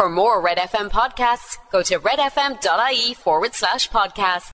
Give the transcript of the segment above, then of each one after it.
For more Red FM podcasts, go to redfm.ie forward slash podcast.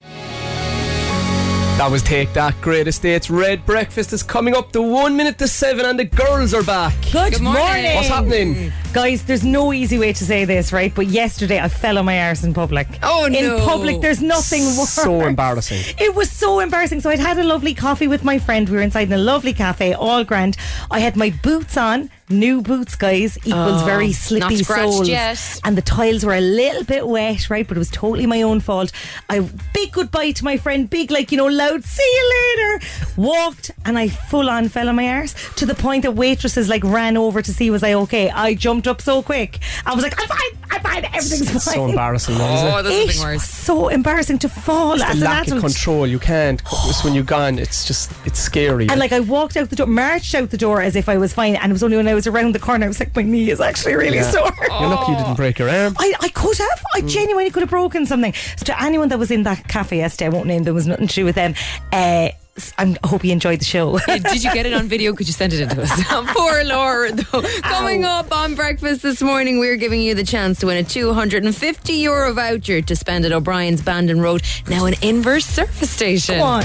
That was Take That, Great Estates. Red Breakfast is coming up to one minute to seven, and the girls are back. Good, Good morning. morning. What's happening? Guys, there's no easy way to say this, right? But yesterday I fell on my arse in public. Oh, no. In public, there's nothing worse. So embarrassing. It was so embarrassing. So I'd had a lovely coffee with my friend. We were inside in a lovely cafe, all grand. I had my boots on. New boots, guys, equals oh, very slippy soles. yet. And the tiles were a little bit wet, right? But it was totally my own fault. I big goodbye to my friend, big like you know, loud. See you later. Walked and I full on fell on my arse to the point that waitresses like ran over to see was I okay. I jumped up so quick. I was like, I'm fine, I'm fine, everything's fine. so embarrassing, though, isn't Oh, it? that's It nothing was so embarrassing to fall as The an lack adult. of control, you can't. It's when you're gone, it's just, it's scary. And like I walked out the door, marched out the door as if I was fine, and it was only when I was around the corner I was like, my knee is actually really Yeah. sore. You're lucky you didn't break your arm. I, I could have. I genuinely could have broken something. So to anyone that was in that cafe yesterday, I won't name. them, was nothing to do with them. Uh, I'm, I hope you enjoyed the show. Did you get it on video? Could you send it in to us? Poor Laura, though. Coming up on breakfast this morning, we're giving you the chance to win a 250 euro voucher to spend at O'Brien's Bandon Road, now an Inver service station. Come on.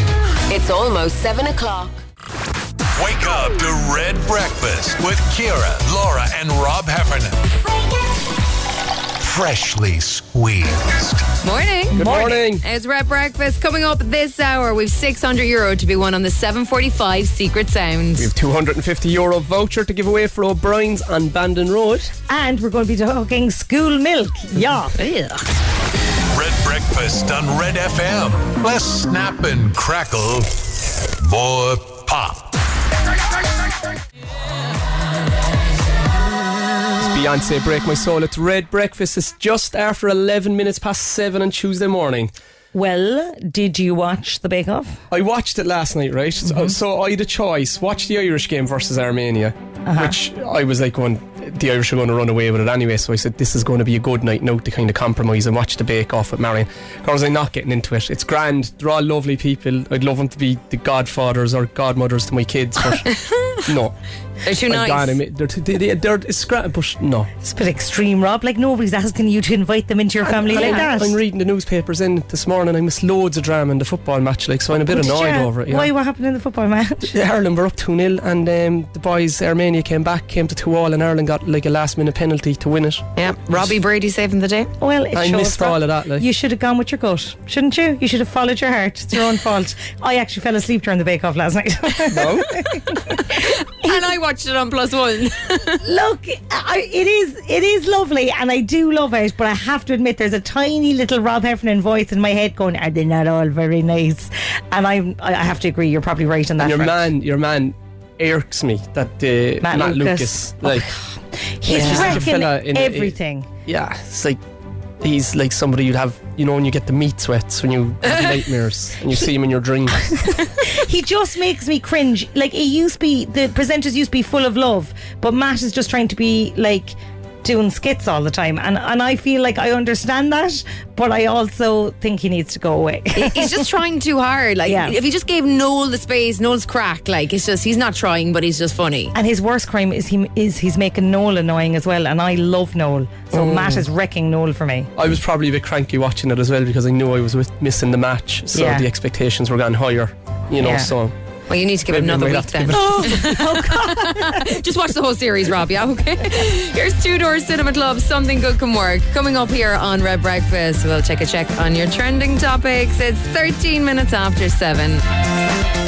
It's almost 7 o'clock. Wake up to Red Breakfast with Ciara, Laura, and Rob Heffernan. Freshly squeezed. Morning. Good morning. It's Red Breakfast. Coming up this hour, we've 600 euro to be won on the 745 Secret Sound. We have 250 euro voucher to give away for O'Brien's on Bandon Road. And we're going to be talking school milk. Yeah. Red Breakfast on Red FM. Less snap and crackle, more pop. It's Beyonce Break My Soul. It's Red Breakfast. It's just after 11 minutes past 7 on Tuesday morning. Well, did you watch the Bake Off? I watched it last night, right? So, mm-hmm. so I had a choice. Watch the Irish game versus Armenia, uh-huh. which I was like, going, the Irish are going to run away with it anyway. So I said, this is going to be a good night now to kind of compromise and watch the Bake Off with Marion. Because I'm not getting into it. It's grand. They're all lovely people. I'd love them to be the godfathers or godmothers to my kids, but no. They're too nice. glad I admit- They're, too- they, they, they're, it's grand, but no. It's a bit extreme, Rob. Like nobody's asking you to invite them into your family like that. I'm reading the newspapers in this morning. I missed loads of drama in the football match, like so. I'm a bit Did you? annoyed over it. Yeah. Why? What happened in the football match? Ireland were up 2 0, and um, the boys, Armenia, came back, came to 2 all, and Ireland got like a last minute penalty to win it. Yeah, Robbie Brady saving the day. Well, it I shows, missed Rob. all of that, like. You should have gone with your gut, shouldn't you? You should have followed your heart. It's your own fault. I actually fell asleep during the Bake Off last night. No? And I watched it on Plus One. Look, I, it is it is lovely, and I do love it. But I have to admit, there's a tiny little Rob Heffernan voice in my head going, "Are they not all very nice?" And I'm I I have to agree. You're probably right on that. your front. man, your man irks me. That uh, Matt Matt, Lucas. Lucas. like, he's just a wrecking fella in a- everything. yeah, it's like he's like somebody you'd have, you know, when you get the meat sweats when you have nightmares and you see him in your dreams. he just makes me cringe. Like it used to be, the presenters used to be full of love, but Matt is just trying to be like doing skits all the time, and and I feel like I understand that, but I also think he needs to go away. He's just trying too hard. Like, Yeah. if he just gave Noel the space, Noel's crack. Like, it's just, he's not trying, but he's just funny. And his worst crime is he is he's making Noel annoying as well, and I love Noel. So oh. Matt is wrecking Noel for me. I was probably a bit cranky watching it as well because I knew I was with missing the match, so Yeah. the expectations were getting higher. You know, Yeah. so Well, you need to give it another we week might have to then. give oh, Just watch the whole series, Rob, yeah? Okay. Here's Two Door Cinema Club, Something Good Can Work. Coming up here on Red Breakfast, we'll take a check on your trending topics. It's 13 minutes after 7.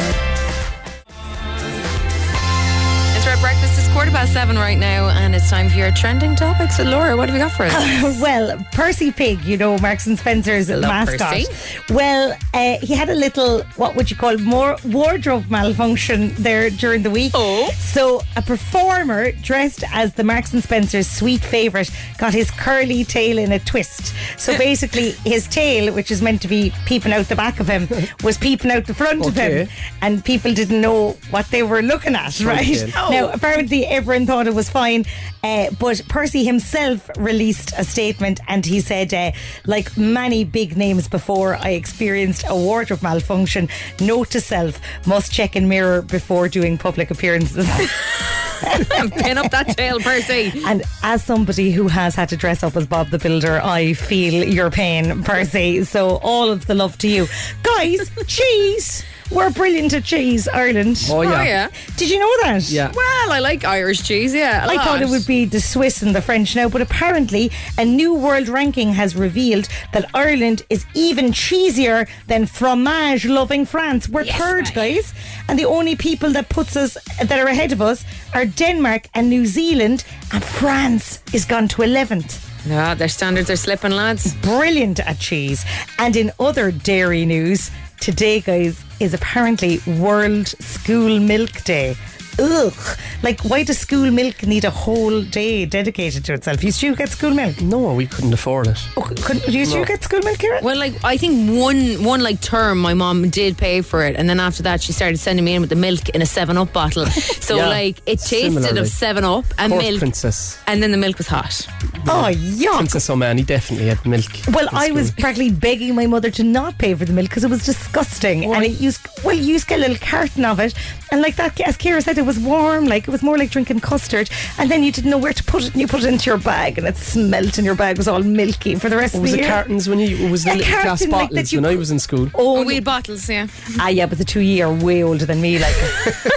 Quarter past 7 right now, and it's time for your trending topics. So, Laura, what have you got for us? well, Percy Pig, you know Marks and Spencer's Love mascot. Percy. Well, uh, he had a little what would you call more wardrobe malfunction there during the week. Oh. so a performer dressed as the Marks and Spencer's sweet favorite got his curly tail in a twist. So basically, his tail, which is meant to be peeping out the back of him, was peeping out the front of him, and people didn't know what they were looking at. Right tail. now, apparently everyone thought it was fine, uh, but Percy himself released a statement and he said, uh, like many big names before, I experienced a wardrobe malfunction. Note to self: must check in mirror before doing public appearances. Pin up that tail, Percy. And as somebody who has had to dress up as Bob the Builder, I feel your pain, Percy. So all of the love to you. Guys, cheese. We're brilliant at cheese, Ireland. Oh, Oh, yeah. yeah. Did you know that? Yeah. Well, I like Irish cheese, yeah. I I thought it would be the Swiss and the French now, but apparently a new world ranking has revealed that Ireland is even cheesier than fromage loving France. We're Yes, third, mate. guys, and the only people that puts us that are ahead of us are Denmark and New Zealand, and France is gone to eleventh. Yeah, their standards are slipping, lads. Brilliant at cheese. And in other dairy news, today, guys, is apparently World School Milk Day. Ugh. Like, why does school milk need a whole day dedicated to itself? Used you get school milk? No, we couldn't afford it. Oh, couldn't, used you get school milk, Kieran? Well, like I think one one like term, my mom did pay for it, and then after that, she started sending me in with the milk in a Seven Up bottle. So Yeah, like it tasted similarly. of Seven Up and Poor milk, Princess. and then the milk was hot. Oh, yuck. Princess O'Mahony definitely had milk. Well, I was practically begging my mother to not pay for the milk because it was disgusting. And it used, well, you used to get a little carton of it. And like that, as Ciara said, it was warm. Like it was more like drinking custard. And then you didn't know where to put it. And you put it into your bag and it smelt and your bag was all milky for the rest of Was the it cartons when you? Was the A little glass carton like bottles you when I was in school? Oh, Oh, we had bottles, yeah. ah, yeah, but the two year are way older than me. Like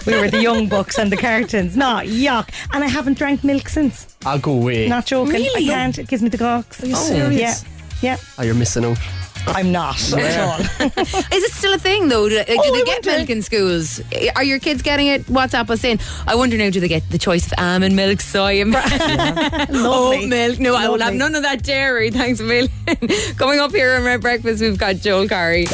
we were the young bucks and the cartons. No, yuck. And I haven't drank milk since. I'll go away. Not joking. Really? I can't. It gives me the gawks. Are you serious? Yeah. Yeah. Oh, you're missing out. I'm not at all. Is it still a thing though? Do, like, do Oh, they we get went to- milk in schools? Are your kids getting it? WhatsApp us in. I wonder now, do they get the choice of almond milk, soy milk, oat milk? No, I will have Lovely. none of that dairy. Thanks a million. Coming up here on Red Breakfast, we've got Joel Corry.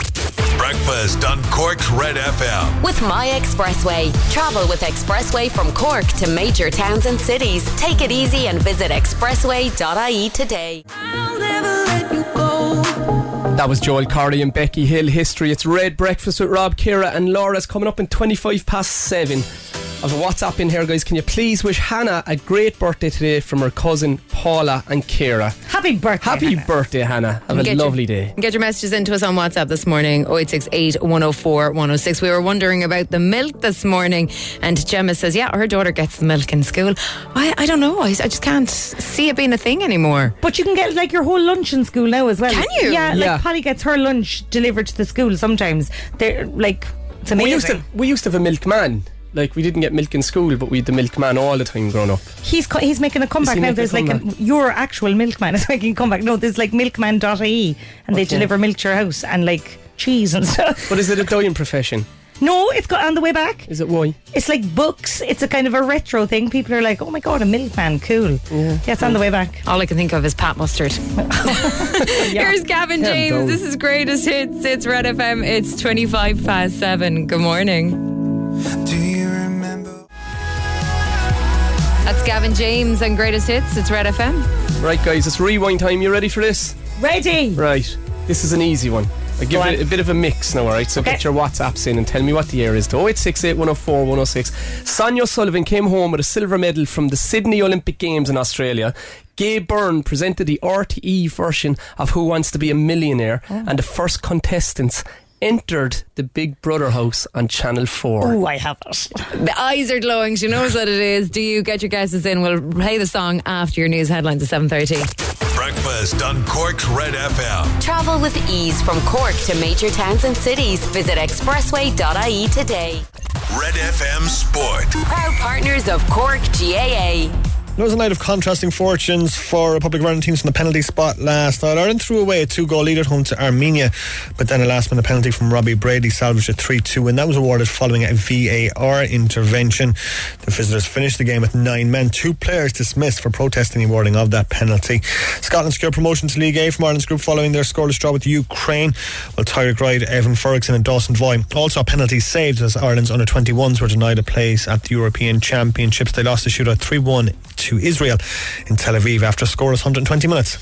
Breakfast on Cork's Red FM. With My Expressway. Travel with Expressway from Cork to major towns and cities. Take it easy and visit expressway.ie today. That was Joel Corry and Becky Hill history. It's Red Breakfast with Rob, Ciara, and Laura's coming up in 25 past 7. I've a WhatsApp in here, guys. Can you please wish Hannah a great birthday today from her cousin Paula and Kira? Happy birthday. Happy Hannah. birthday, Hannah. Have a Get your- lovely day. Get your messages into us on WhatsApp this morning, 0868 104 106. We were wondering about the milk this morning, and Gemma says, Yeah, her daughter gets the milk in school. I, I don't know. I, I just can't see it being a thing anymore. But you can get like your whole lunch in school now as well. Can you? Yeah, Yeah. like Polly gets her lunch delivered to the school sometimes. They're like, it's amazing. We used, to, we used to have a milkman. Like, we didn't get milk in school, but we had the milkman all the time growing up. He's co- he's making a comeback now. making a There's like a, your actual milkman is making a comeback. No, there's like milkman.ie and they deliver milk to your house and like cheese and stuff. But is it a dying profession? No, it's got on the way back. Is it why? It's like books. It's a kind of a retro thing. People are like, oh my god, a milkman, cool. Yeah, it's on the way back. All I can think of is Pat Mustard. Here's Gavin James. This is greatest hits. It's Red FM. It's 25 past 7. Good morning. That's Gavin James and greatest hits. It's Red FM. Right, guys, it's rewind time. You ready for this? Ready? Right. This is an easy one. I give it a bit of a mix now, alright? So Okay. get your WhatsApps in and tell me what the year is to 0868 104 106. Sonia Sullivan came home with a silver medal from the Sydney Olympic Games in Australia. Gay Byrne presented the RTE version of Who Wants to Be a Millionaire, Oh. and the first contestants entered the Big Brother house on Channel 4. Oh, I have it. The eyes are glowing. She knows what it is. Do you get your guesses in? We'll play the song after your news headlines at 7.30. Breakfast on Cork's Red FM. Travel with ease from Cork to major towns and cities. Visit expressway.ie today. Red FM Sport. Proud partners of Cork GAA. There was a night of contrasting fortunes for Republic of Ireland teams from the penalty spot last night. Ireland threw away a two goal lead at home to Armenia, but then a last minute penalty from Robbie Brady salvaged a 3 2 win. That was awarded following a VAR intervention. The visitors finished the game with nine men, two players dismissed for protesting the awarding of that penalty. Scotland secured promotion to League A from Ireland's group following their scoreless draw with Ukraine, while Tyreik Wright, Evan Ferguson, and Dawson Voy also penalties saved as Ireland's under 21s were denied a place at the European Championships. They lost the shootout 3 1 to Israel in Tel Aviv after a scoreless 120 minutes.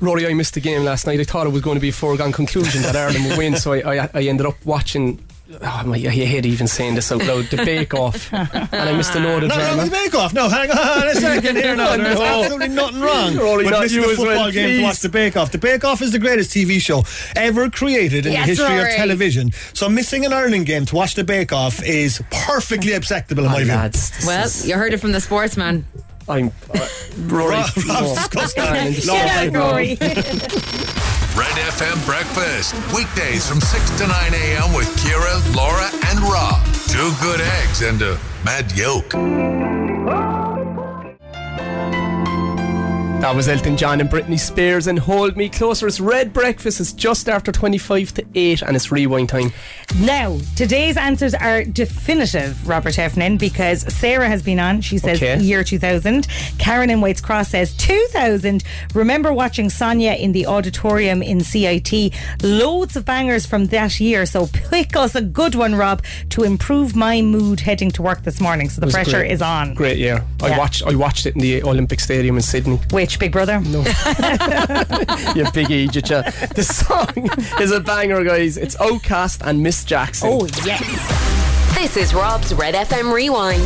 Rory, I missed the game last night. I thought it was going to be a foregone conclusion that Ireland would win, so I, I, I ended up watching Oh my, I hate even saying this out loud. The Bake Off, and I missed a load of No, no, the Bake Off. No, hang on a second here now. There's No. absolutely nothing wrong You're with not missing you the as well, football game to watch the Bake Off. The Bake Off is the greatest TV show ever created in Yes, the history Rory. of television. So missing an Ireland game to watch the Bake Off is perfectly acceptable in my view. Lads, Well, is- you heard it from the sportsman. I'm uh, Rory. Rob's disgusting. Ireland is so Get out, wrong. Rory. Red FM Breakfast. Weekdays from 6 to 9 a.m. with Ciara, Laura, and Rob. Two good eggs and a mad yolk. That was Elton John and Britney Spears and Hold Me Closer. It's Red Breakfast. It's just after 25 to 8 and it's rewind time. Now, today's answers are definitive, Robert Heffernan, because Sarah has been on. She says Okay. year 2000. Karen in Waits Cross says 2000. Remember watching Sonia in the auditorium in CIT. Loads of bangers from that year. So pick us a good one, Rob, to improve my mood heading to work this morning. So the pressure great. is on. Great year. I Yeah. watched I watched it in the Olympic Stadium in Sydney. Which, Big Brother? No. you big idiot. you. The song is a banger, guys. It's OutKast and Miss Jackson. Oh, yes. This is Rob's Red FM Rewind.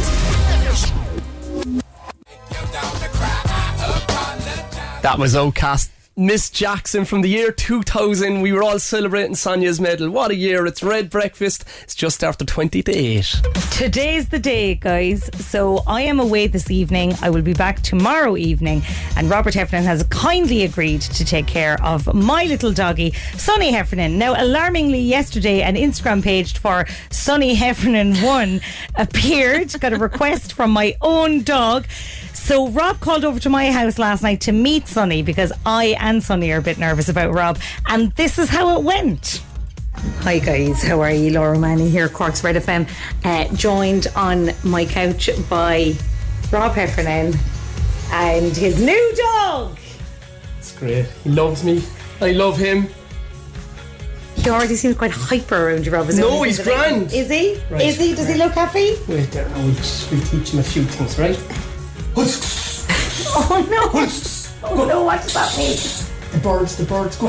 That was OutKast. Miss Jackson from the year 2000. We were all celebrating Sonia's medal. What a year. It's Red Breakfast. It's just after 20 to 8. Today's the day, guys. So I am away this evening. I will be back tomorrow evening. And Robert Heffernan has kindly agreed to take care of my little doggy, Sonny Heffernan. Now, alarmingly, yesterday, an Instagram page for Sonny Heffernan1 appeared, got a request from my own dog. So Rob called over to my house last night to meet Sonny because I and Sonny are a bit nervous about Rob. And this is how it went. Hi guys, how are you? Laura Manny here, Cork's Red FM, uh, joined on my couch by Rob Heffernan and his new dog. It's great. He loves me. I love him. He already seems quite hyper around you, Rob. Is No, it- he's is it- grand. Is he? Right. Is he? Does he look happy? Wait there, now we'll, we'll teach him a few things, right? Oh no! Oh no! What that mean? The birds, the birds, go.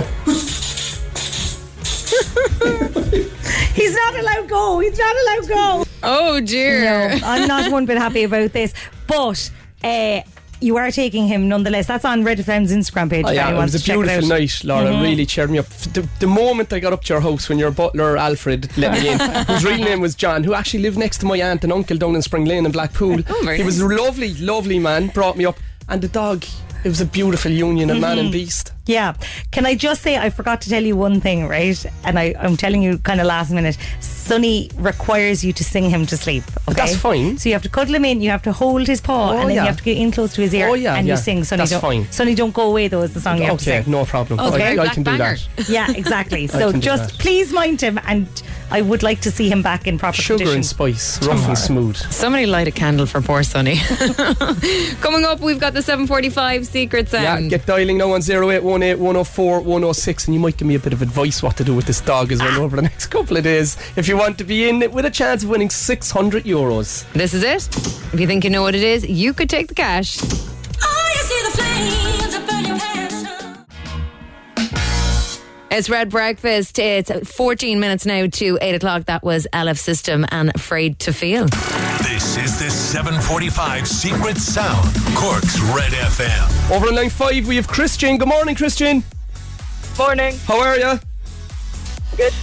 He's not allowed go. He's not allowed go. Oh dear. No, I'm not one bit happy about this. But uh, you are taking him nonetheless. That's on Red FM's Instagram page. Oh, if yeah, it was a wants to check it beautiful out. night, Laura. Mm-hmm. Really cheered me up. The, the moment I got up to your house when your butler Alfred let me in, whose real name was John, who actually lived next to my aunt and uncle down in Spring Lane in Blackpool. Oh, he was a lovely, lovely man. Brought me up, and the dog. It was a beautiful union of man and Mm-hmm. beast. Yeah. Can I just say I forgot to tell you one thing, right? And I, I'm telling you kind of last minute. Sonny requires you to sing him to sleep. Okay? that's fine. So you have to cuddle him in, you have to hold his paw, Oh, and then yeah. you have to get in close to his ear Oh, yeah, and yeah. you sing. Sonny That's don't, fine. Sonny don't go away though is the song you have to Okay, sing. no problem. Okay. I, I Black can do banger. that. Yeah, exactly. so just please mind him and I would like to see him back in proper Sugar condition. and spice, rough and smooth. Somebody light a candle for poor Sonny. Coming up, we've got the 745 secret Yeah, get dialing now on 0818 104 106 and you might give me a bit of advice what to do with this dog as well ah. over the next couple of days if you want to be in it with a chance of winning 600 euros. this is it. If you think you know what it is, you could take the cash. Oh, you see the flames of burning passion. It's Red Breakfast. It's 14 minutes now to 8 o'clock. That was LF System and Afraid to Feel. This is the 745 Secret Sound. Cork's Red FM. Over on line 5 we have Christian. Good morning Christian. Morning. How are you? Good.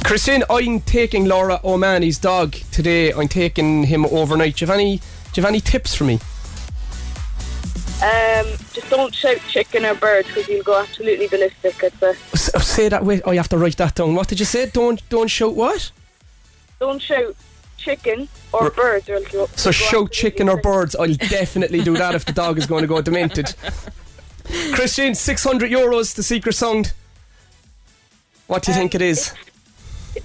Christian, I'm taking Laura O'Mahony's dog today. I'm taking him overnight. Do you have any, do you have any tips for me? Um, just don't shout chicken or bird because you'll go absolutely ballistic. It's a, uh, Say that, wait, I have to write that down. What did you say? Don't don't shout what? don't shout chicken or R- birds or you'll So shout chicken or birds. I'll definitely do that if the dog is going to go demented. Christian, 600 euros, the secret sound. What do you Um, think it is?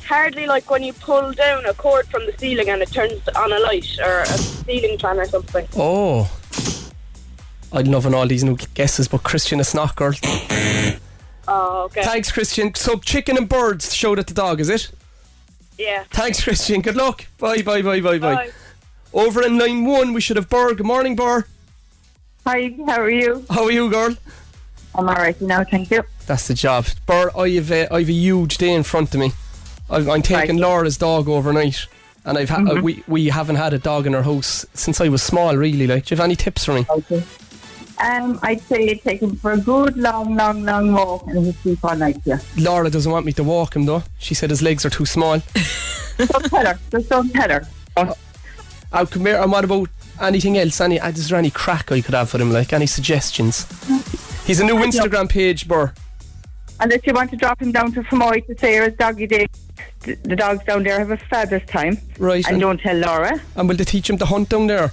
It's hardly like when you pull down a cord from the ceiling and it turns on a light or a ceiling fan or something. Oh. I'm loving all these new guesses, but Christian, it's not, girl. Oh, okay. Thanks, Christian. So, chicken and birds showed at the dog, is it? yeah. Thanks, Christian. Good luck. Bye, bye, bye, bye, bye. Bye. Over in line one, we should have Burr. Good morning, Burr. Hi, how are you? How are you, girl? I'm alright now, thank you. That's the job. Burr, I have, uh, I have a huge day in front of me. I'm, I'm taking Right. Laura's dog overnight, and I've ha- uh, we we haven't had a dog in our house since I was small. Really, like, do you have any tips for me? Okay. Um, I'd say take him for a good long, long, long walk and he'll sleep all night, yeah. Laura doesn't want me to walk him though. She said his legs are too small. Don't tell her. Just don't tell her. Oh, come here. And what about anything else? Any? uh, Is there any crack I could have for him? Like any suggestions? He's a new Instagram page, Burr. Unless you want to drop him down to Fermoy to Sarah's doggy day. The dogs down there have a fabulous time. Right. And don't tell Laura. And will they teach him to hunt down there?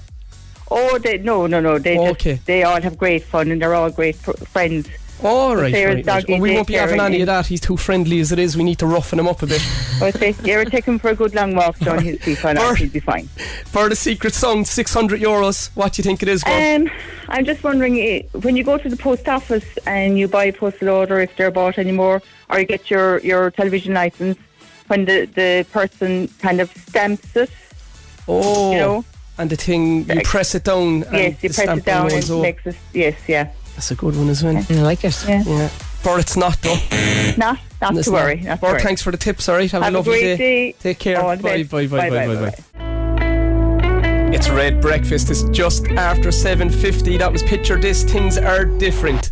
Oh, they no, no, no. They Okay. just, they all have great fun and they're all great fr- friends. All right. Right, right. Well, we won't be having any of that. He's too friendly as it is. We need to roughen him up a bit. I say, you ever take him for a good long walk down he'll be fine. He'll be fine. For the secret song, 600 euros. What do you think it is? Um, I'm just wondering eh, when you go to the post office and you buy a postal order, if they're bought anymore, or you get your, your television license, when the, the person kind of stamps it, oh. you know, And the thing, you press it down. and yes, you press it down and it makes it, yes, yeah. That's a good one as well. I like it. Yeah. Yeah. But it's not though. Not, not It's to worry. Not to Bert, worry. thanks for the tips, alright? Have, Have a a lovely great day. Take care. All the Bye, best. bye, bye, bye, Bye, bye, bye, bye. It's Red Breakfast. It's just after 7.50. That was Picture This. Things are different.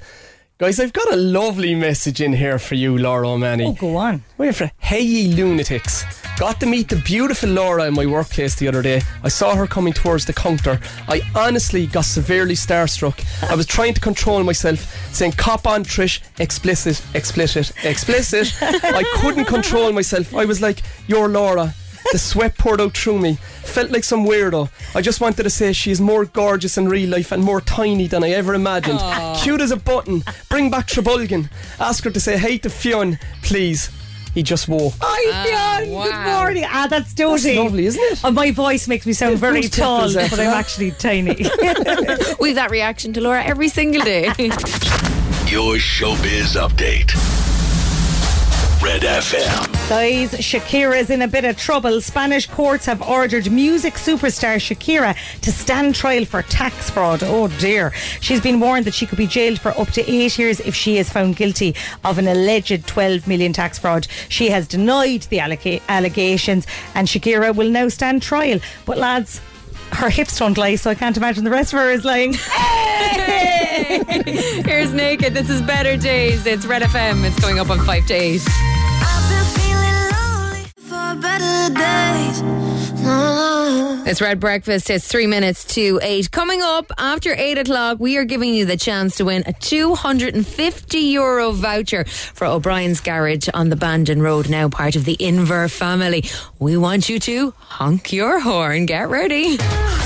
Guys, I've got a lovely message in here for you, Laura O'Mahony. Oh, go on. Wait for Hey ye lunatics. Got to meet the beautiful Laura in my workplace the other day. I saw her coming towards the counter. I honestly got severely starstruck. I was trying to control myself, saying cop on Trish, explicit, explicit, explicit. I couldn't control myself. I was like, You're Laura. The sweat poured out through me. Felt like some weirdo. I just wanted to say she is more gorgeous in real life and more tiny than I ever imagined. Cute as a button. Bring back Trebulgan. Ask her to say hey to Fionn, please. He just woke. Hi, Fionn. Good morning. Ah, that's doting. lovely, isn't it? And my voice makes me sound Yeah, very tall, but after I'm actually tiny. We've that reaction to Laura every single day. Your showbiz update. Red FM. Guys, Shakira's in a bit of trouble. Spanish courts have ordered music superstar Shakira to stand trial for tax fraud. Oh dear. She's been warned that she could be jailed for up to eight years if she is found guilty of an alleged 12 million tax fraud. She has denied the allega- allegations and Shakira will now stand trial. But lads, her hips don't lie, so I can't imagine the rest of her is lying. Here's NEIKED. This is Better Days. It's Red FM. It's going up on 5 to 8. Uh-huh. It's Red Breakfast. It's three minutes to eight. Coming up after eight o'clock, we are giving you the chance to win a 250 euro voucher for O'Brien's Garage on the Bandon Road, now part of the Inver family. We want you to honk your horn. Get ready.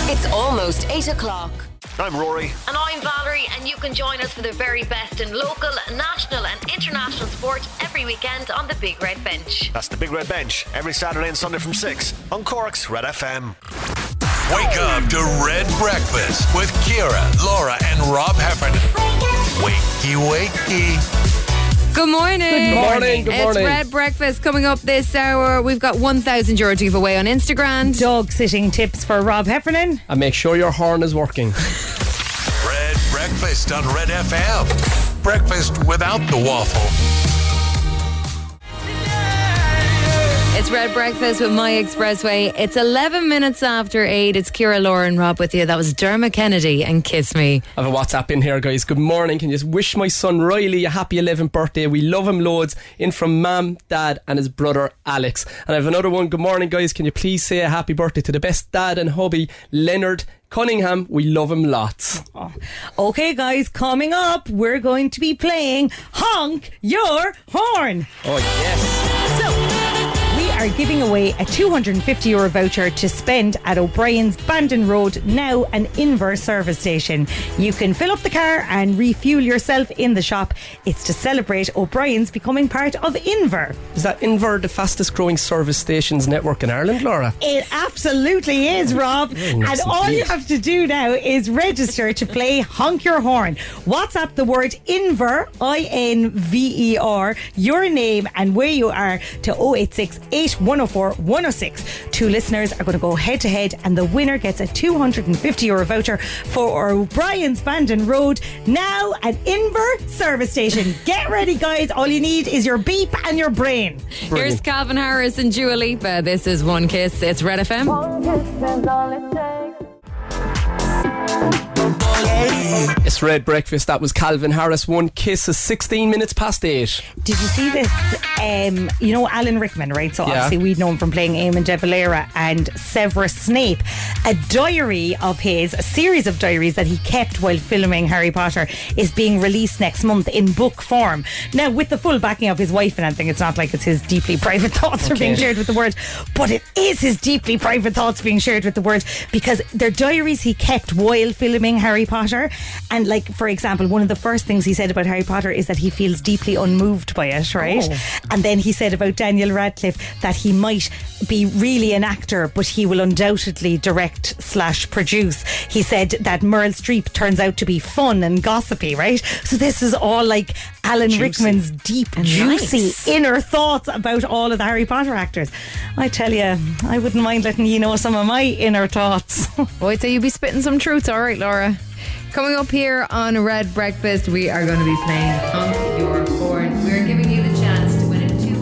It's almost 8 o'clock. I'm Rory. And I'm Valerie, and you can join us for the very best in local, national, and international sport every weekend on the Big Red Bench. That's the Big Red Bench every Saturday and Sunday from 6 on Cork's Red FM. Wake up to Red Breakfast with Ciara, Laura, and Rob Heffernan. Wakey, wakey. Good morning. Good morning, good morning. It's Red Breakfast coming up this hour. We've got 1,000 euro to give away on Instagram. Dog sitting tips for Rob Heffernan. And make sure your horn is working. Red Breakfast on Red FM. Breakfast without the waffle. It's Red Breakfast with My Expressway. It's 11 minutes after 8. It's Ciara, Laura, and Rob with you. That was Dermot Kennedy and Kiss Me. I have a WhatsApp in here, guys. Good morning. Can you just wish my son Riley a happy 11th birthday? We love him loads. In from Mam, Dad, and his brother Alex. And I have another one. Good morning, guys. Can you please say a happy birthday to the best dad and hubby, Leonard Cunningham? We love him lots. Oh. Okay, guys, coming up, we're going to be playing Honk Your Horn. Oh, yes. So, are giving away a 250 euro voucher to spend at O'Brien's Bandon Road, now an Inver service station. You can fill up the car and refuel yourself in the shop. It's to celebrate O'Brien's becoming part of Inver. Is that Inver the fastest growing service stations network in Ireland, Laura? It absolutely is, Rob. Oh, nice and all you have to do now is register to play Honk Your Horn. WhatsApp the word Inver, I N V E R, your name and where you are to 086 088 104 106. Two listeners are going to go head to head, and the winner gets a 250 euro voucher for O'Brien's Bandon Road. Now at Inver service station. Get ready, guys. All you need is your beep and your brain. Here's Calvin Harris and Dua Lipa. This is One Kiss. It's Red FM. It's Red Breakfast. That was Calvin Harris. One kiss is 16 minutes past eight. Did you see this? Um, you know Alan Rickman, right? So Yeah. obviously we'd known from playing Eamon de Valera and Severus Snape. A diary of his, a series of diaries that he kept while filming Harry Potter, is being released next month in book form. Now, with the full backing of his wife and everything, it's not like it's his deeply private thoughts are being shared with the world, but it is his deeply private thoughts being shared with the world because they're diaries he kept while filming Harry Potter. And, like, for example, one of the first things he said about Harry Potter is that he feels deeply unmoved by it, right? Oh. And then he said about Daniel Radcliffe that he might be really an actor, but he will undoubtedly direct slash produce. He said that Meryl Streep turns out to be fun and gossipy, right? So this is all like Alan Rickman's deep, juicy nice. inner thoughts about all of the Harry Potter actors. I tell you, I wouldn't mind letting you know some of my inner thoughts. Boy, so you be spitting some truths, all right, Laura. Coming up here on Red Breakfast, we are going to be playing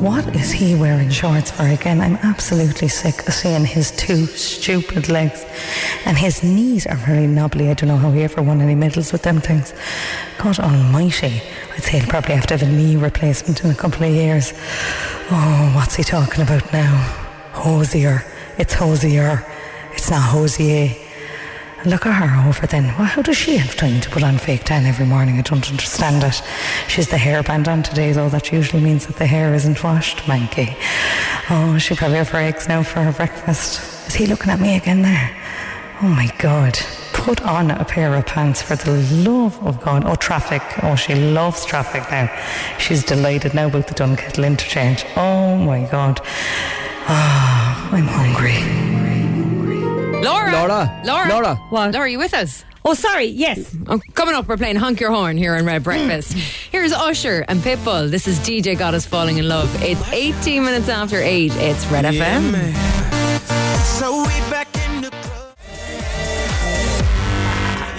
What is he wearing shorts for again? I'm absolutely sick of seeing his two stupid legs. And his knees are very knobbly. I don't know how he ever won any medals with them things. God almighty. I'd say he'll probably have to have a knee replacement in a couple of years. Oh, what's he talking about now? Hosier. It's hosier. It's not hosier. Look at her over then. Well, how does she have time to put on fake tan every morning? I don't understand it. She's the hairband on today, though. That usually means that the hair isn't washed, manky. Oh, she probably have her eggs now for her breakfast. Is he looking at me again there? Oh my God. Put on a pair of pants for the love of God. Oh, traffic. Oh, she loves traffic now. She's delighted now about the Dunkettle interchange. Oh my God. Ah, I'm hungry. Laura! Laura. Laura! Laura. What? Laura, are you with us? Oh, sorry. Yes. Oh, coming up, we're playing Honk Your Horn here on Red Breakfast. Here's Usher and Pitbull. This is DJ Got Us Falling in Love. It's 18 minutes after 8. It's Red FM. So we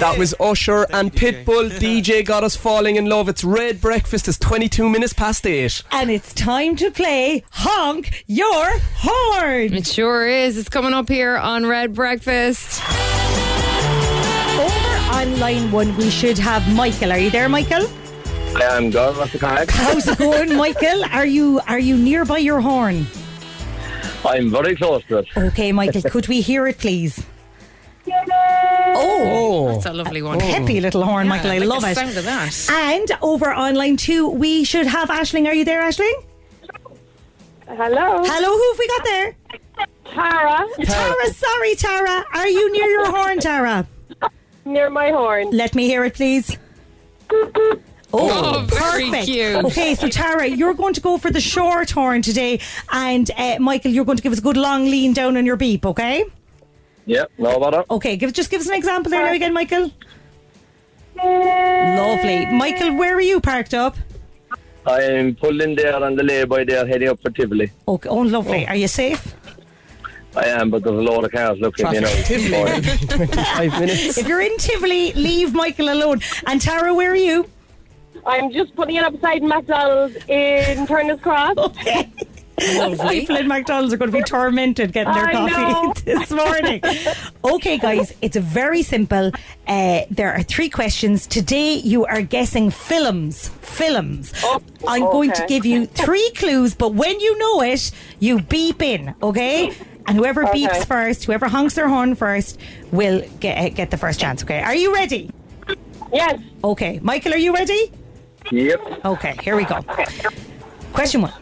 That was Usher and Pitbull. DJ got us falling in love. It's Red Breakfast. It's 22 minutes past eight. And it's time to play Honk Your Horn. It sure is. It's coming up here on Red Breakfast. Over on line one, we should have Michael. Are you there, Michael? I'm good. What's the crack? How's it going, Michael? Are you are you nearby your horn? I'm very close to it. Okay, Michael, could we hear it, please? Oh, That's a lovely one. peppy little horn, Michael. I like love the it. sound of that. And over on line two, we should have Ashling. Are you there, Ashling? Hello, Hello, who have we got there? Tara, Tara, sorry, Tara. Are you near your horn, Tara? near my horn. Let me hear it, please. Oh, Oh, very perfect. cute. Okay, so Tara, you're going to go for the short horn today, and uh, Michael, you're going to give us a good long lean down on your beep, okay? Yep, no bother. Okay, give just give us an example there now again, Michael. Lovely, Michael. Where are you parked up? I'm pulling there on the lay-by there, heading up for Tivoli. Okay, oh, lovely. Are you safe? I am, but there's a lot of cars looking, you know. Tivoli. 25 minutes. If you're in Tivoli, leave Michael alone. And Tara, where are you? I'm just putting it up beside McDonald's in Turner's Cross. Okay. Lovely. People in McDonald's are going to be tormented getting their I coffee know. this morning. Okay, guys, it's very simple. Uh, there are three questions. Today, you are guessing films. Films. Oh, I'm going to give you three clues, but when you know it, you beep in, okay? And whoever Okay. beeps first, whoever honks their horn first, will get, get the first chance, okay? Are you ready? Yes. Okay. Michael, are you ready? Yep. Okay, here we go. Question one.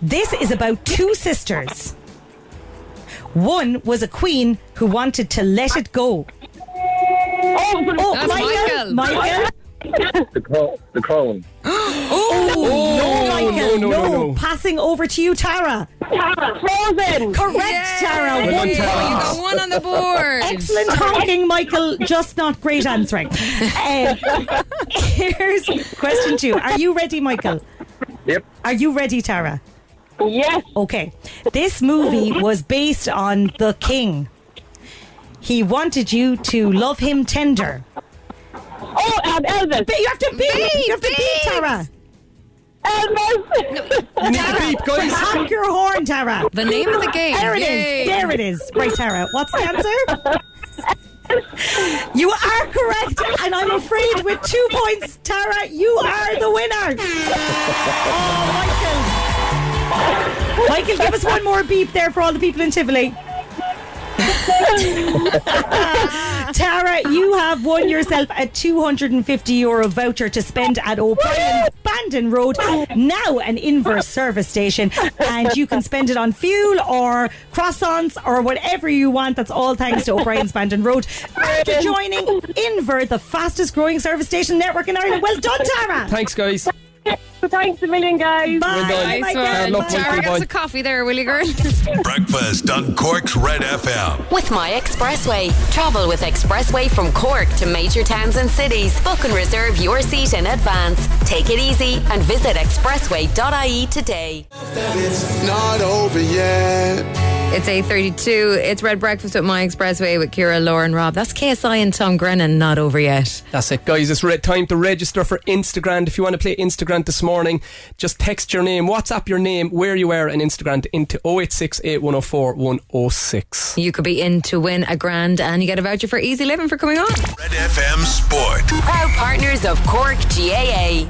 This is about two sisters. One was a queen who wanted to let it go. Oh, Oh, That's Michael! Michael. Michael! The, cro- the crown. Oh, no, Michael, no, no, no. Passing over to you, Tara. Tara, Frozen. Correct, Tara. One Tara. point. You got one on the board. Excellent honking, Michael. Just not great answering. Um, here's question two. Are you ready, Michael? Yep. Are you ready, Tara? Yes. Okay. This movie was based on The King. He wanted you to love him tender. Oh, um, Elvis. But you have to beep. you have to beep, Tara. Elvis. You need to beep, guys. Honk your horn, Tara. The name of the game. There it is. Yay. There it is. Right, Tara. What's the answer? You are correct, and I'm afraid with two points, Tara, you are the winner. Oh, Michael. Michael, give us one more beep there for all the people in Tivoli. Tara, you have won yourself a 250 euro voucher to spend at O'Brien's Bandon Road, now an Inver service station, and you can spend it on fuel or croissants or whatever you want. That's all thanks to O'Brien's Bandon Road. After joining Inver, the fastest growing service station network in Ireland. Well done, Tara. Thanks, guys. Thanks a million, guys. Bye. done. Nice Michael. one. luck, Tara, get us bye. a coffee there, will you, girl? Breakfast on Cork's Red FM. With My Expressway. Travel with Expressway from Cork to major towns and cities. Book and reserve your seat in advance. Take it easy and visit expressway.ie today. It's not over yet. It's 8.32. It's Red Breakfast with My Expressway with Ciara, Lauren, and Rob. That's KSI and Tom Grennan. Not over yet. That's it, guys. It's re- time to register for Instagram. If you want to play Instagram this morning, just text your name, WhatsApp your name, where you are, and Instagram into 086 8104 106. You could be in to win a grand and you get a voucher for Easy Living for coming on. Red FM Sport. Proud partners of Cork GAA.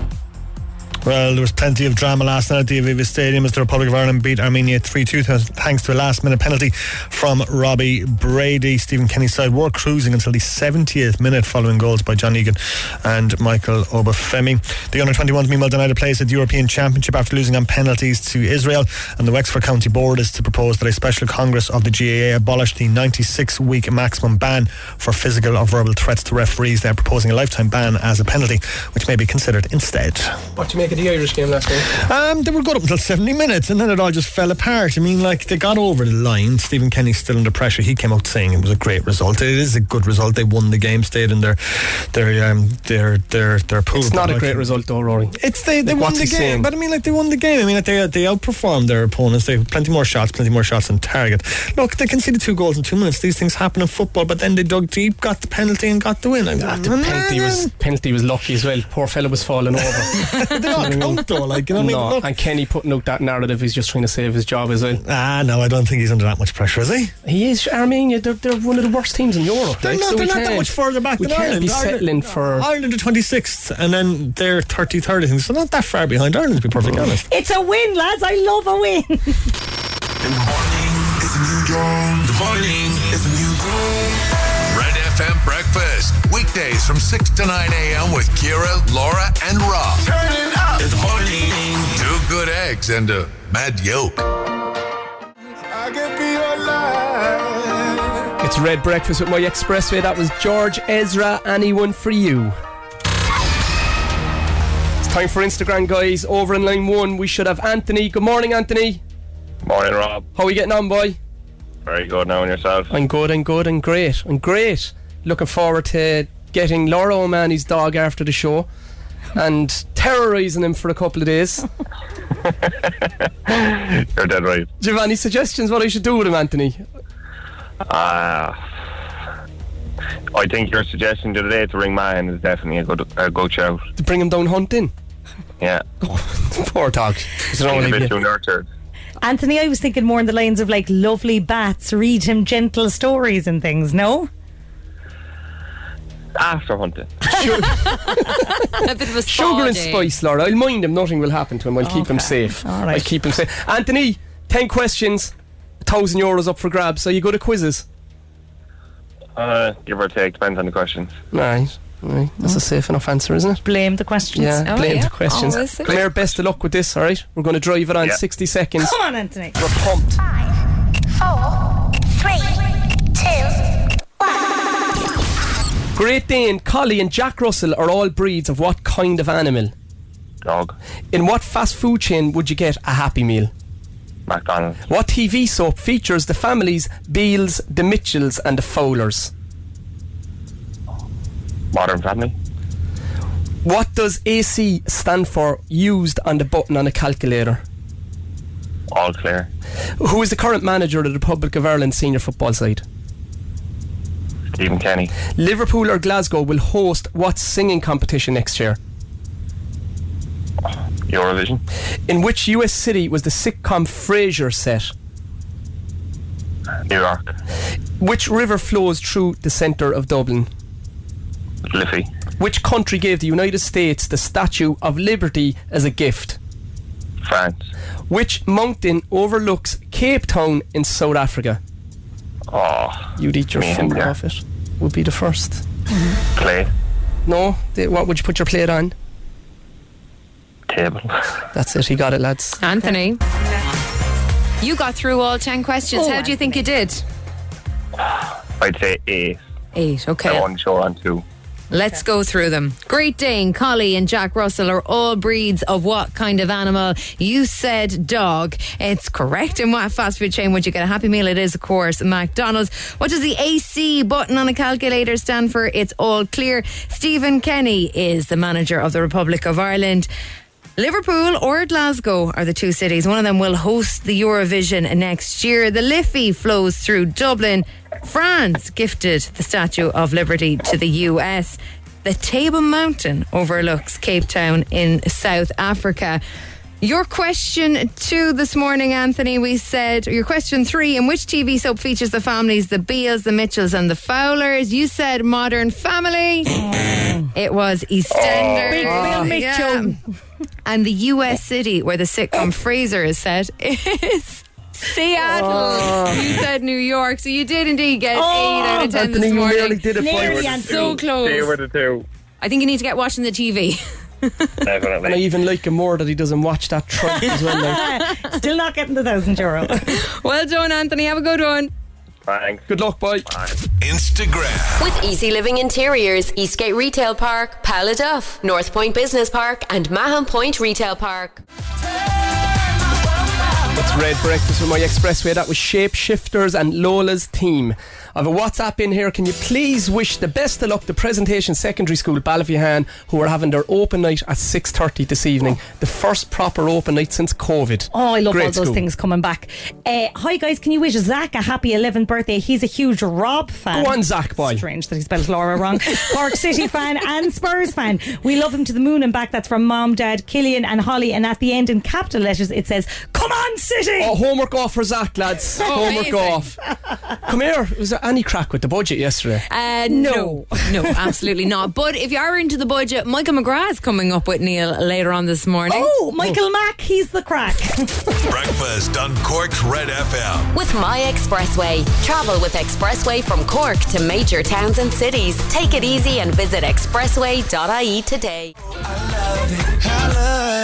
Well, there was plenty of drama last night at the Aviva Stadium as the Republic of Ireland beat Armenia 3 2 thanks to a last minute penalty from Robbie Brady. Stephen Kenny's side were cruising until the 70th minute following goals by John Egan and Michael Obafemi. The under 21s meanwhile denied a place at the European Championship after losing on penalties to Israel. And the Wexford County Board is to propose that a special Congress of the GAA abolish the 96 week maximum ban for physical or verbal threats to referees. They're proposing a lifetime ban as a penalty, which may be considered instead. What do you make of the Irish game last night? Um, they were good up until 70 minutes and then it all just fell apart. I mean, like, they got over the line. Stephen Kenny's still under pressure. He came out saying it was a great result. It is a good result. They won the game, stayed in their their um, their their their pool. It's not But, a like, great result, though, Rory. It's they, they Like, won the game, saying? but I mean, like they won the game. I mean, like, they they outperformed their opponents. They had plenty more shots, plenty more shots on target. Look, they conceded two goals in two minutes. These things happen in football, but then they dug deep, got the penalty, and got the win. I'm Ah, the penalty was penalty was lucky as well. Poor fella was falling over. they all though, like you know. What I no, mean, look, and Kenny putting out that narrative, he's just trying to save his job as well. ah, no, I don't think he's under that much pressure, is he? He is Armenia. They're, they're one of the worst teams in Europe. They're like, not, so they're not that much further back we than can't Ireland. be Ireland- settling for. Ireland are 26th, and then they're 33rd, I think. So not that far behind Ireland, to be perfectly Mm. honest. It's a win, lads. I love a win. The morning is a new dawn. The morning is a new dawn. Red FM Breakfast. Weekdays from 6 to 9 a.m. with Ciara, Laura, and Rob. Turn it up. It's morning. Two good eggs and a mad yolk. I can be your light. It's Red Breakfast with my Expressway. That was George Ezra. Anyone for you? It's time for Instagram, guys. Over in line one, we should have Anthony. Good morning, Anthony. Morning, Rob. How are you getting on, boy? Very good now and yourself. I'm good, I'm good, I'm great. I'm great. Looking forward to getting Laura O'Mahony's dog after the show and terrorising him for a couple of days. You're dead right. Do you have any suggestions what I should do with him, Anthony? Uh, I think your suggestion today to ring Mahan is definitely a good a good shout. To bring him down hunting? Yeah. Poor dog. He's a only bit bit- too nurtured. Anthony, I was thinking more in the lines of like lovely bats, read him gentle stories and things, no? After hunting. a bit of a spa Sugar and day. spice, Laura. I'll mind him. Nothing will happen to him. I'll keep him safe. All right. I'll keep him safe. Anthony, 10 questions, 1,000 euros up for grabs. Are you good at quizzes? Uh, give or take, depends on the questions. Right. Right. That's a safe enough answer, isn't it? Blame the questions. Yeah, Oh, blame yeah. the questions. Always. Come here, best of luck with this, alright? We're going to drive it on Yeah. 60 seconds. Come on, Anthony. We're pumped. Four, three, two, Great Dane, Collie, and Jack Russell are all breeds of what kind of animal? Dog. In what fast food chain would you get a Happy Meal? McDonald's. What TV soap features the families Beales, the Mitchells, and the Fowlers? Modern Family. What does AC stand for used on the button on a calculator? All clear. Who is the current manager of the Republic of Ireland senior football side? Stephen Kenny. Liverpool or Glasgow will host what singing competition next year? Eurovision. In which US city was the sitcom Frasier set? New York. Which river flows through the centre of Dublin? Liffey. Which country gave the United States the Statue of Liberty as a gift? France. Which mountain overlooks Cape Town in South Africa? Oh. You'd eat your finger off it. Would be the first. Play. No, the- what would you put your plate on? Table. That's it. He got it, lads. Anthony. You got through all 10 questions. Oh, How do you think you did? I'd say eight. Eight, okay. I unsure on two. Let's go through them. Great Dane, Collie, and Jack Russell are all breeds of what kind of animal? You said dog. It's correct. In what fast food chain would you get a Happy Meal? It is, of course, McDonald's. What does the AC button on a calculator stand for? It's all clear. Stephen Kenny is the manager of the Republic of Ireland. Liverpool or Glasgow are the two cities. One of them will host the Eurovision next year. The Liffey flows through Dublin. France gifted the Statue of Liberty to the US. The Table Mountain overlooks Cape Town in South Africa. Your question two this morning, Anthony, we said, your question three, in which TV soap features the families, the Beales, the Mitchells, and the Fowlers? You said Modern Family. Mm. It was EastEnders. Big Phil Mitchell. And the US city where the sitcom Frasier is set is Seattle. Oh. You said New York, so you did indeed get eight oh, out of ten Anthony, this you morning. nearly did it. Nearly, We're Anthony. so close. They were the two. I think you need to get watching the TV. Definitely. And I even like him more that he doesn't watch that truck as well. Like. Still not getting the thousand euro. well done, Anthony. Have a good one. Thanks. Good luck, boy. Instagram. With Easy Living Interiors, Eastgate Retail Park, Paladuff, North Point Business Park, and Mahon Point Retail Park. It's Red Breakfast with my expressway. That was Shapeshifters and Lola's Theme. I have a WhatsApp in here. Can you please wish the best of luck to Presentation Secondary School Ballyphehane, who are having their open night at 6.30 this evening. The first proper open night since COVID. Oh, I love Great all those school. things coming back. Uh, hi, guys. Can you wish Zach a happy 11th birthday? He's a huge Rob fan. Go on, Zach, boy. Strange that he spelled Laura wrong. Cork City fan and Spurs fan. We love him to the moon and back. That's from Mom, Dad, Killian, and Holly. And at the end, in capital letters, it says, Come on, City! Oh, homework off for Zach, lads. homework amazing. off. Come here. Was there any crack with the budget yesterday? Uh, no. no, absolutely not. But if you are into the budget, Michael McGrath is coming up with Neil later on this morning. Oh, Michael Mack, he's the crack. Breakfast on Cork's Red FM. With My Expressway. Travel with Expressway from Cork to major towns and cities. Take it easy and visit expressway.ie today.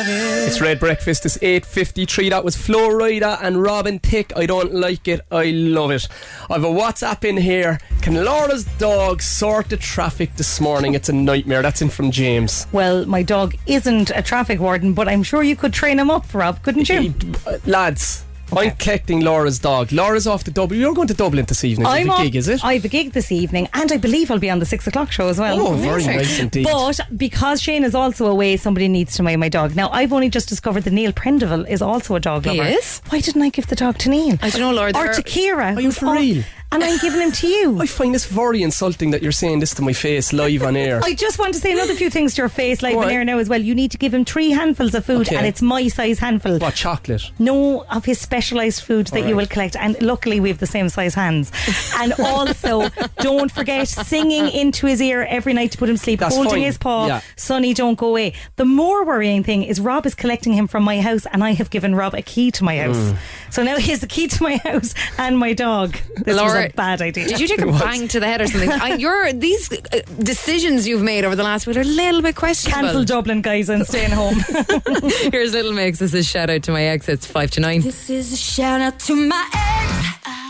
It's Red Breakfast. It's 8.53. That was Flo Rida and Robin Thicke. I don't like it. I love it. I have a WhatsApp in here. Can Laura's dog sort the traffic this morning? It's a nightmare. That's in from James. well, my dog isn't a traffic warden, but I'm sure you could train him up, Rob, couldn't you? Uh, lads, I'm collecting Laura's dog. Laura's off to Dublin. You're going to Dublin this evening. I'm It's a off- gig, is it? I have a gig this evening, and I believe I'll be on the six o'clock show as well. Oh, very nice indeed. But because Shane is also away, somebody needs to mind my dog. Now, I've only just discovered that Neil Prendeville is also a dog He lover. is? Why didn't I give the dog to Neil? I don't know, Laura. Or there- to Ciara. Are you for all- real? And I'm giving him to you. I find this very insulting that you're saying this to my face live on air. I just want to say another few things to your face, live Go on on. air now as well. You need to give him three handfuls of food, Okay. and it's my size handful. what, chocolate? No of his specialised food that you will collect, and luckily we have the same size hands. And also, don't forget singing into his ear every night to put him to sleep, That's holding fine. his paw. Yeah. Sonny, don't go away. The more worrying thing is Rob is collecting him from my house, and I have given Rob a key to my house. Mm. So now he has the key to my house and my dog. This Laura, a bad idea. Did you take a bang to the head or something? I, your these uh, decisions you've made over the last week are a little bit questionable. Cancel Dublin, guys, and staying home. Here's Little Mix. This is shout out to my ex. It's five to nine. This is a shout out to my ex.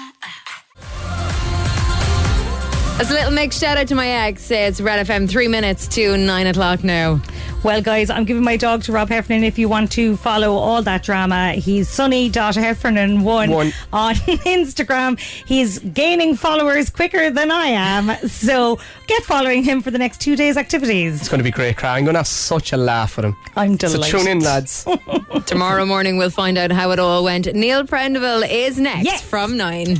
As a little mix, shout out to my ex. It's Red FM, three minutes to nine o'clock now. Well, guys, I'm giving my dog to Rob Heffernan if you want to follow all that drama. He's Sunny.Heffernan1 One. on Instagram. He's gaining followers quicker than I am. So get following him for the next two days' activities. It's going to be great, crack. I'm going to have such a laugh with him. I'm delighted. So tune in, lads. Tomorrow morning, we'll find out how it all went. Neil Prendeville is next from nine.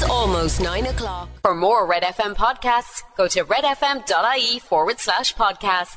It's almost nine o'clock. For more Red FM podcasts, go to redfm.ie forward slash podcast.